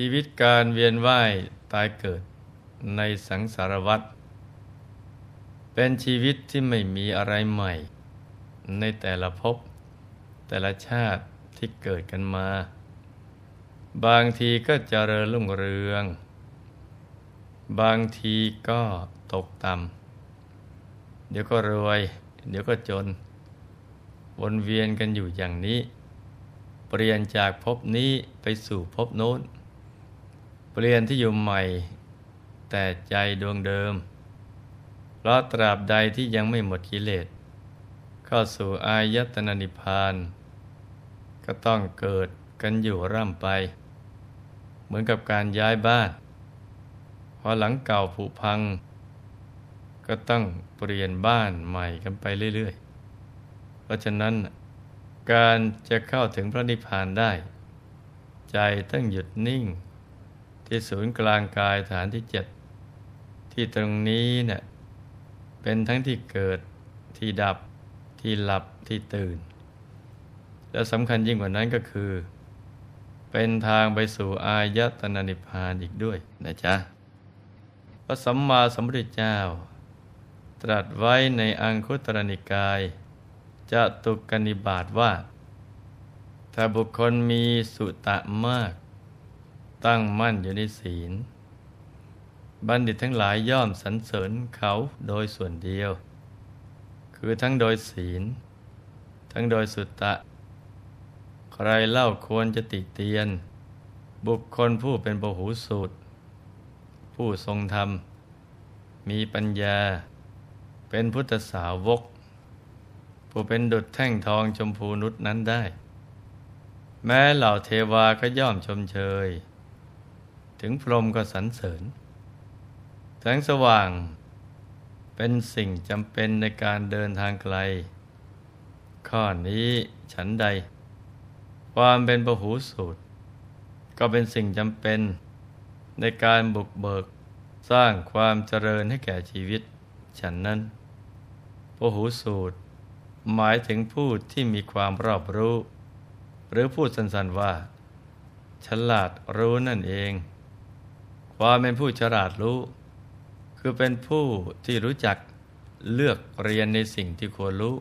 ชีวิตการเวียนว่ายตายเกิดในสังสารวัฏเป็นชีวิตที่ไม่มีอะไรใหม่ ในแต่ละภพแต่ละชาติที่เกิดกันมา บางทีก็เจริญรุ่งเรือง บางทีก็ตกต่ำเดี๋ยวก็รวย เดี๋ยวก็จน วนเวียนกันอยู่อย่างนี้ เปลี่ยนจากภพนี้ไปสู่ภพโน้น ปลี่ยนที่อยู่ใหม่ แต่ใจดวงเดิม เพราะตราบใดที่ยังไม่หมดกิเลสเข้าสู่อายตนะนิพพาน ก็ต้องเกิดกันอยู่ร่ำไป เหมือนกับการย้ายบ้านพอหลังเก่าผุพัง ก็ต้องเปลี่ยนบ้านใหม่กันไปเรื่อยๆ เพราะฉะนั้นการจะเข้าถึงพระนิพพานได้ ใจต้องหยุดนิ่ง ที่ศูนย์กลางกายฐานที่เจ็ดที่ตรงนี้เนะ่ยเป็นทั้งที่เกิดที่ดับที่หลับที่ตื่น และสำคัญยิ่งกว่านั้นก็คือ เป็นทางไปสู่อายตนะนิพพานอีกด้วยนะจ๊ะพระสัมมาสัมพุทธเจ้า ตรัสไว้ในอังคุตรนิกายจะตุกนิบาตว่า ถ้าบุคคลมีสุตะมาก ตั้งมั่นอยู่ในศีล บัณฑิตทั้งหลายย่อมสรรเสริญเขาโดยส่วนเดียว คือทั้งโดยศีล ทั้งโดยสุตตะ ใครเล่าควรจะติเตียน บุคคลผู้เป็นโบหูสูตร ผู้ทรงธรรม มีปัญญา เป็นพุทธสาวก ผู้เป็นดุจแท่งทองชมพูนุษนั้นได้แม้เหล่าเทวาก็ย่อมชมเชย ถึงพรหมก็สรรเสริญ แสงสว่างเป็นสิ่งจำเป็นในการเดินทางไกล ข้อนี้ฉันใด ความเป็นประหูสูตร ก็เป็นสิ่งจำเป็นในการบุกเบิกสร้างความเจริญให้แก่ชีวิต ฉันนั้นปหูสูตร หมายถึงผู้ที่มีความรอบรู้ หรือพูดสั้นๆว่า ฉลาดรู้นั่นเอง ความเป็นผู้ฉลาดรู้ คือเป็นผู้ที่รู้จักเลือกเรียนในสิ่งที่ควรรู้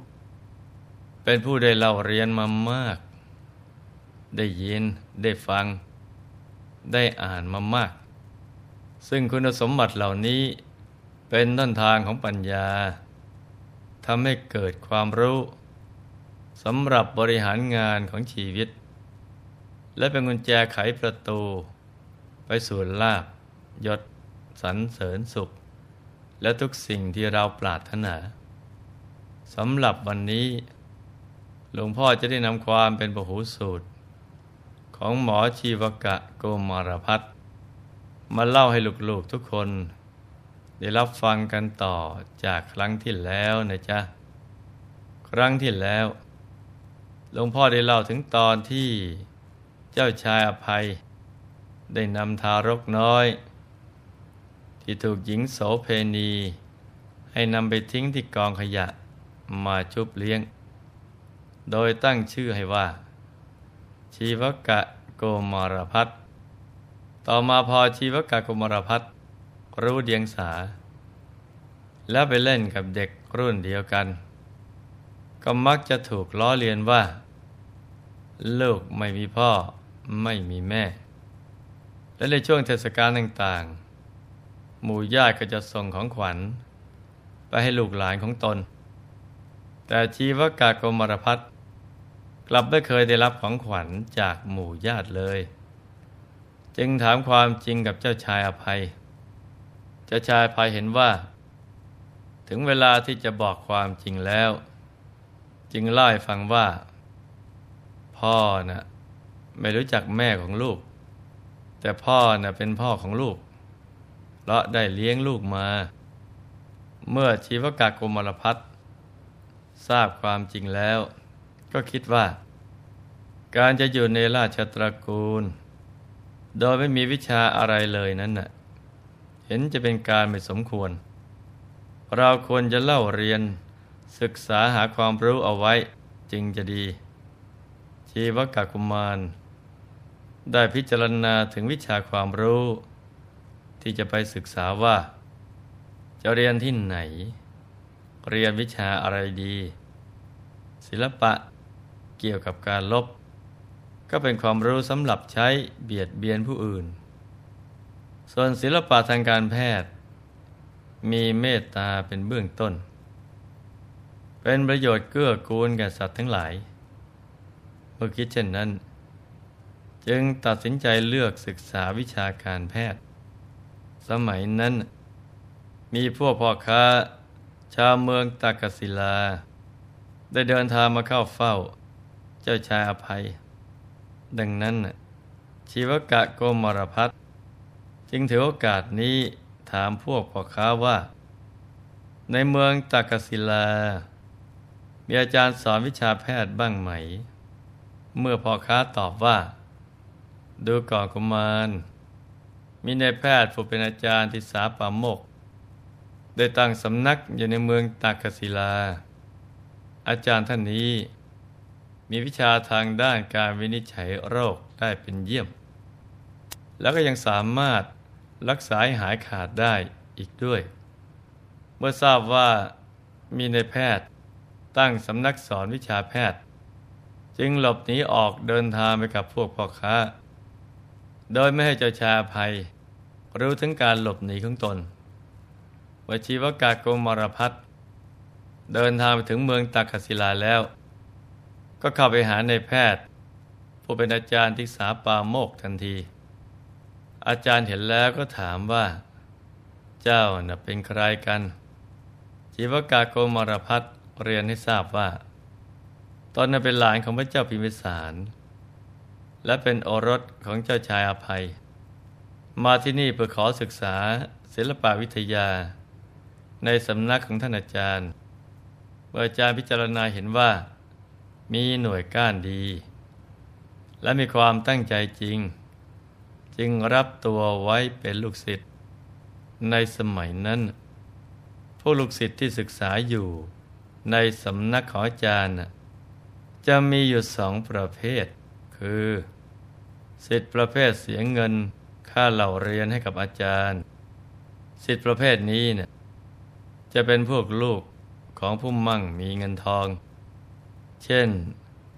เป็นผู้ได้เล่าเรียนมามาก ได้ยินได้ฟัง ได้อ่านมามาก ซึ่งคุณสมบัติเหล่านี้เป็นต้นทางของปัญญาทำให้เกิดความรู้สำหรับบริหารงานของชีวิต และเป็นกุญแจไขประตู ไปสู่ลาบ ยศสรรเสริญสุข และทุกสิ่งที่เราปรารถนาสำหรับวันนี้หลวงพ่อจะได้นำความเป็นปหูสูตร ของหมอชีวกะโกมารพัฒมาเล่าให้ลูกๆทุกคน ได้รับฟังกันต่อจากครั้งที่แล้วนะจ๊ะ ครั้งที่แล้วหลวงพ่อได้เล่าถึงตอนที่เจ้าชายอภัย ได้นำทารกน้อย ที่ถูกหญิงโสเพณี ให้นำไปทิ้งที่กองขยะมาชุบเลี้ยง โดยตั้งชื่อให้ว่า ชีวกะโกมารพัฒต่อมาพอชีวกะโกมารพัฒรู้เดียงสา แล้วไปเล่นกับเด็กรุ่นเดียวกัน ก็มักจะถูกล้อเลียนว่า ลูกไม่มีพ่อไม่มีแม่ และในช่วงเทศกาลต่างๆ หมู่ญาติก็จะส่งของขวัญ ไปให้ลูกหลานของตน แต่ชีวกากรมรพัฒกลับไม่เคยได้รับของขวัญจากหมู่ญาติเลย จึงถามความจริงกับเจ้าชายอภัย เจ้าชายพายเห็นว่า ถึงเวลาที่จะบอกความจริงแล้ว จึงเล่าให้ฟังว่า พ่อนะ่ะไม่รู้จักแม่ของลูก แต่พ่อนะ่ะเป็นพ่อของลูก เพราะได้เลี้ยงลูกมา เมื่อชีวกากรมารพัฒทราบความจริงแล้ว ก็คิดว่า การจะอยู่ในราชตระกูล โดยไม่มีวิชาอะไรเลยนั้นน่ะเห็นจะเป็นการไม่สมควร เราควรจะเล่าเรียนศึกษาหาความรู้เอาไว้จึงจะดี ชีวกากุมาร ได้พิจารณาถึงวิชาความรู้ ที่จะไปศึกษาว่า จะเรียนที่ไหน เรียนวิชาอะไรดี ศิลปะเกี่ยวกับการลบ ก็เป็นความรู้สำหรับใช้เบียดเบียนผู้อื่น ส่วนศิลปะทางการแพทย์ มีเมตตาเป็นเบื้องต้น เป็นประโยชน์เกื้อกูลแก่สัตว์ทั้งหลาย เมื่อคิดเช่นนั้น จึงตัดสินใจเลือกศึกษาวิชาการแพทย์ สมัยนั้น มีพวกพ่อค้า ชาวเมืองตากศิลา ได้เดินทางมาเข้าเฝ้า เจ้าชายอภัย ดังนั้นชีวกะโกมรพัฒจึงถือโอกาสนี้ถามพวกพ่อค้าว่า ในเมืองตากศิลา มีอาจารย์สอนวิชาแพทย์บ้างไหม เมื่อพ่อค้าตอบว่า ดูก่อนกุมาร มีในแพทย์ผู้เป็นอาจารย์ที่สาปามก ได้ตั้งสำนักอยู่ในเมืองตากศิลา อาจารย์ท่านนี้ มีวิชาทางด้านการวินิจฉัยโรคได้เป็นเยี่ยม แล้วก็ยังสามารถรักษาหายขาดได้อีกด้วย เมื่อทราบว่ามีในแพทย์ตั้งสำนักสอนวิชาแพทย์ จึงหลบหนีออกเดินทางไปกับพวกพ่อค้า โดยไม่ให้เจ้าชาภัย รู้ถึงการหลบหนีของตนวชีวกาโกมรพัฒเดินทางไปถึงเมืองตากศิลาแล้ว ก็เข้าไปหาในแพทย์ ผู้เป็นอาจารย์ที่สาปาโมกทันที อาจารย์เห็นแล้วก็ถามว่า เจ้าน่ะเป็นใครกันจีวกาโกมรพัฒเรียนให้ทราบว่า ตอนนั้นเป็นหลานของพระเจ้าพิมพิสาร และเป็นโอรสของเจ้าชายอภัย มาที่นี่เพื่อขอศึกษาศิลปวิทยา ในสำนักของท่านอาจารย์เมื่ออาจารย์พิจารณาเห็นว่า มีหน่วยก้านดี และมีความตั้งใจจริง จึงรับตัวไว้เป็นลูกศิษย์ในสมัยนั้น ผู้ลูกศิษย์ที่ศึกษาอยู่ในสำนักของอาจารย์ จะมีอยู่สองประเภท คือ ศิษย์ประเภทเสียเงิน ค่าเหล่าเรียนให้กับอาจารย์ศิษย์ประเภทนี้เนี่ยจะเป็นพวกลูกของผู้มั่งมีเงินทอง เช่น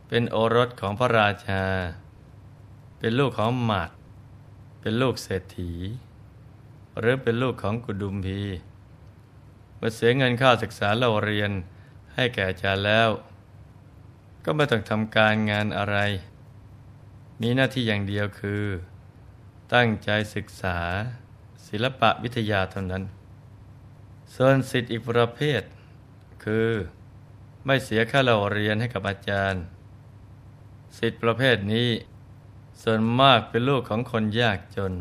เป็นโอรสของพระราชา เป็นลูกของหมัด เป็นลูกเศรษฐี หรือเป็นลูกของกุดุมพีเมื่อเสียเงินค่าศึกษาเราเรียนให้แก่อาจารย์แล้ว ก็ไม่ต้องทำการงานอะไร มีหน้าที่อย่างเดียวคือ ตั้งใจศึกษา ศิลปะวิทยาเท่านั้น ส่วนสิทธิอีกประเภท คือไม่เสียค่าเราเรียนให้กับอาจารย์ สิทธิประเภทนี้ ส่วนมากเป็นลูกของคนยากจน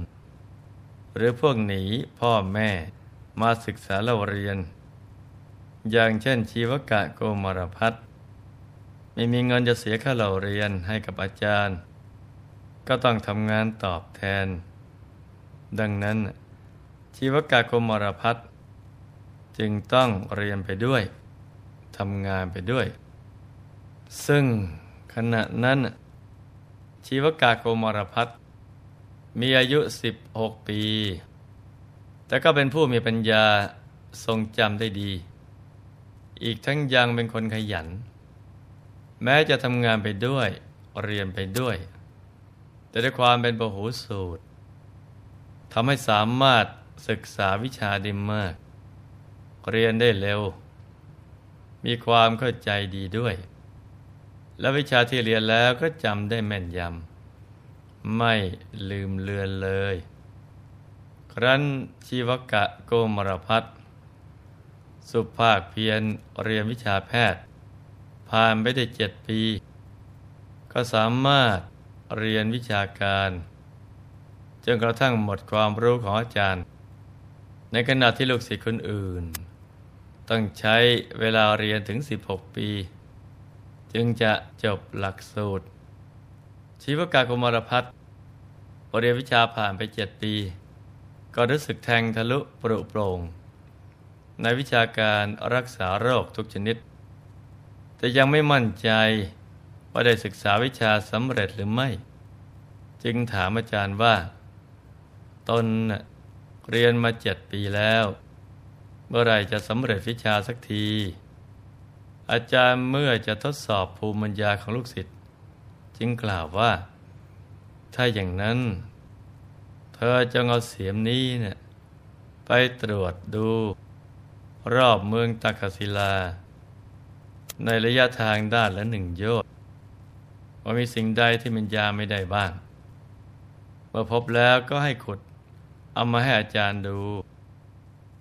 หรือพวกหนีพ่อแม่มาศึกษาเราเรียน อย่างเช่นชีวกะโกมารพัฒไม่มีเงินจะเสียค่าเราเรียนให้กับอาจารย์ ก็ต้องทำงานตอบแทน ดังนั้นชีวกะโกมรพัฒจึงต้องเรียนไปด้วยทำงานไปด้วย ซึ่งขณะนั้น ชีวกาโกมรพัฒมีอายุ 16 ปี แต่ก็เป็นผู้มีปัญญาทรงจำได้ดี อีกทั้งยังเป็นคนขยัน แม้จะทำงานไปด้วย เรียนไปด้วย แต่ด้วยความเป็นปหูสูตรทำให้สามารถศึกษาวิชาได้มาก เรียนได้เร็ว มีความเข้าใจดีด้วย และวิชาที่เรียนแล้วก็จำได้แม่นยำ ไม่ลืมเลือนเลย ครั้นชีวกะโกมรพัฒสุภาคเพียรเรียนวิชาแพทย์ ผ่านไปได้เจ็ดปี ก็สามารถ เรียนวิชาการจนกระทั่งหมดความรู้ของอาจารย์ ในขณะที่ลูกศิษย์คนอื่น ต้องใช้เวลาเรียนถึง 16 ปี จึงจะจบหลักสูตร ชีวกากุมารพัฒน์เรียนวิชาผ่านไปเจ็ดปี ก็รู้สึกแทงทะลุปรุโปร่งในวิชาการรักษาโรคทุกชนิด แต่ยังไม่มั่นใจ ว่าได้ศึกษาวิชาสำเร็จหรือไม่ จึงถามอาจารย์ว่า ตนเรียนมาเจ็ดปีแล้ว เมื่อไรจะสำเร็จวิชาสักที อาจารย์เมื่อจะทดสอบภูมิปัญญาของลูกศิษย์จึงกล่าวว่า ถ้าอย่างนั้น เธอจงเอาเสียมนี้เนี่ยไปตรวจดู รอบเมืองตักศิลา ในระยะทางด้านละหนึ่งโยชน์ ว่ามีสิ่งใดที่มันยาไม่ได้บ้างเมื่อพบแล้วก็ให้ขุด เอามาให้อาจารย์ดู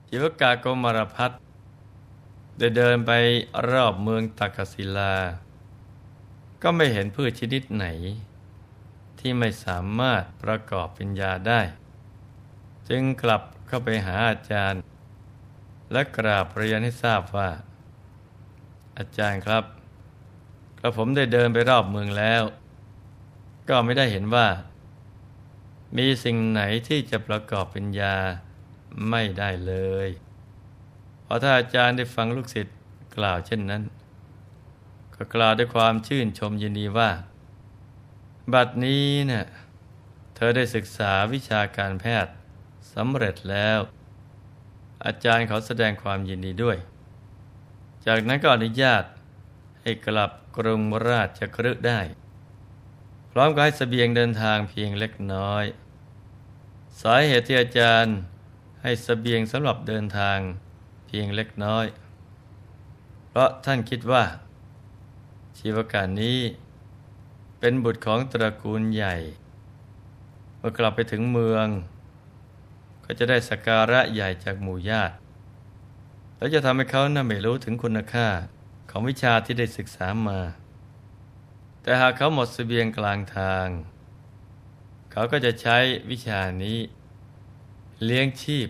จิวกากมารพัฒได้เดินไปรอบเมืองตักศิลา ก็ไม่เห็นพืชชนิดไหน ที่ไม่สามารถประกอบเป็นยาได้ จึงกลับเข้าไปหาอาจารย์ และกราบเรียนให้ทราบว่า อาจารย์ครับ กระผมได้เดินไปรอบเมืองแล้ว ก็ไม่ได้เห็นว่า มีสิ่งไหนที่จะประกอบเป็นยาไม่ได้เลยพอถ้าอาจารย์ได้ฟังลูกศิษย์กล่าวเช่นนั้น ก็กล่าวด้วยความชื่นชมยินดีว่า บัดนี้เนะ่ยเธอได้ศึกษาวิชาการแพทย์สำเร็จแล้ว อาจารย์เขาแสดงความยินดีด้วย จากนั้นก็อนุญาต ให้กลับกรุงราชคฤห์ได้ พร้อมกับให้สเสบียงเดินทางเพียงเล็กน้อย สาเหตุที่อาจารย์ให้สเสบียงสำหรับเดินทางเพียงเล็กน้อย เพราะท่านคิดว่า ชีวการนี้เป็นบุตรของตระกูลใหญ่เมื่อกลับไปถึงเมือง ก็จะได้สกการะใหญ่จากหมู่ญาติ แล้วจะทำให้เขาน่าไม่รู้ถึงคุณค่า ของวิชาที่ได้ศึกษามา แต่หากเขาหมดสเสบียงกลางทาง เขาก็จะใช้วิชานี้ เลี้ยงชีพ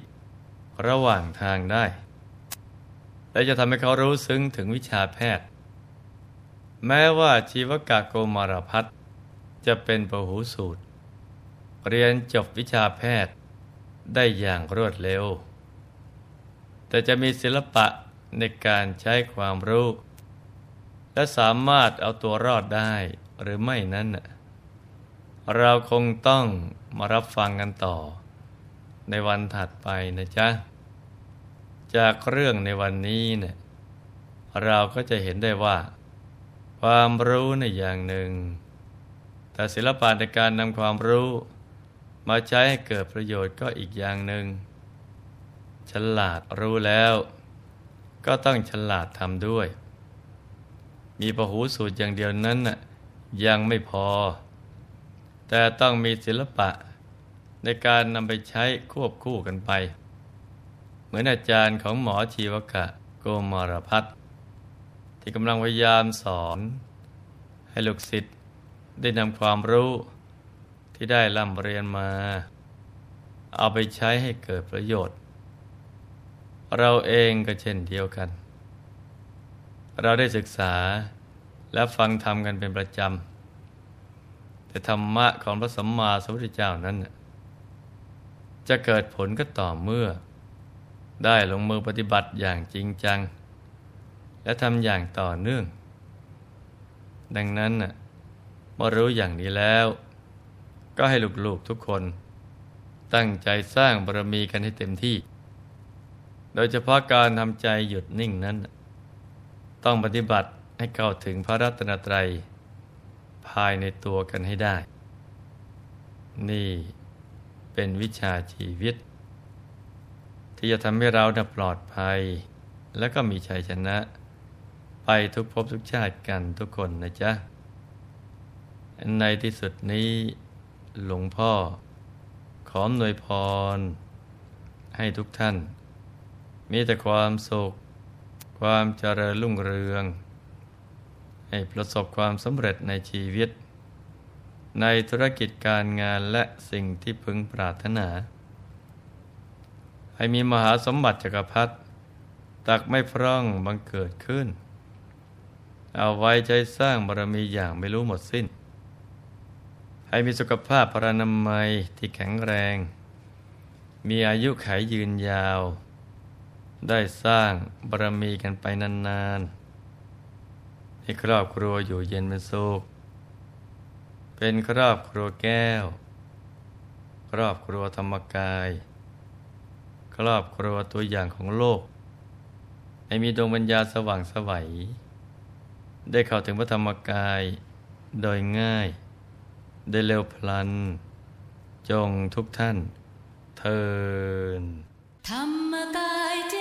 ระหว่างทางได้ และจะทำให้เขารู้ซึ้งถึงวิชาแพทย์ แม้ว่าชีวกะโกมารพัฒจะเป็นประหูสูตร เรียนจบวิชาแพทย์ได้อย่างรวดเร็ว แต่จะมีศิลปะในการใช้ความรู้ และสามารถเอาตัวรอดได้หรือไม่นั้น เราคงต้องมารับฟังกันต่อ ในวันถัดไปนะจ๊ะ จากเรื่องในวันนี้เนะี่ยเราก็จะเห็นได้ว่า ความรู้ในอย่างหนึ่ง แต่ศิลปะในการนำความรู้ มาใช้ให้เกิดประโยชน์ก็อีกอย่างหนึ่ง ฉลาดรู้แล้ว ก็ต้องฉลาดทำด้วย มีประหูสูตรอย่างเดียวนั้นน่ะยังไม่พอ แต่ต้องมีศิลปะในการนำไปใช้ควบคู่กันไป เหมือนอาจารย์ของหมอชีวกะโกมารพัฒที่กำลังพยายามสอน ให้ลูกศิษย์ได้นำความรู้ที่ได้ร่ำเรียนมา เอาไปใช้ให้เกิดประโยชน์ เราเองก็เช่นเดียวกัน เราได้ศึกษาและฟังธรรมกันเป็นประจำ แต่ธรรมะของพระสัมมาสัมพุทธเจ้านั้น จะเกิดผลก็ต่อเมื่อ ได้ลงมือปฏิบัติอย่างจริงจัง และทำอย่างต่อเนื่อง ดังนั้นเมื่อรู้อย่างนี้แล้ว ก็ให้ลูกๆทุกคน ตั้งใจสร้างบารมีกันให้เต็มที่ โดยเฉพาะการทำใจหยุดนิ่งนั้น ต้องปฏิบัติให้เข้าถึงพระรัตนตรัย ภายในตัวกันให้ได้ นี่เป็นวิชาชีวิต ที่จะทำให้เราปลอดภัย และก็มีชัยชนะ ไปทุกภพทุกชาติกันทุกคนนะจ๊ะ ในที่สุดนี้หลวงพ่อ ขอหน่วยพร ให้ทุกท่าน มีแต่ความสุข ความเจริญรุ่งเรือง ให้ประสบความสำเร็จในชีวิต ในธุรกิจการงานและสิ่งที่พึงปรารถนา ให้มีมหาสมบัติจักรพรรดิตักไม่พร่องบังเกิดขึ้น เอาไว้ใจสร้างบารมีอย่างไม่รู้หมดสิ้น ให้มีสุขภาพพรานามัยที่แข็งแรง มีอายุขัยยืนยาว ได้สร้างบารมีกันไปนานๆให้ครอบครัวอยู่เย็นเป็นสุข เป็นครอบครัวแก้ว ครอบครัวธรรมกาย ครอบครัวตัวอย่างของโลก ให้มีดวงปัญญาสว่างสวัย ได้เข้าถึงพระธรรมกาย โดยง่าย ได้เร็วพลัน จงทุกท่านเทินธรรมกายเจ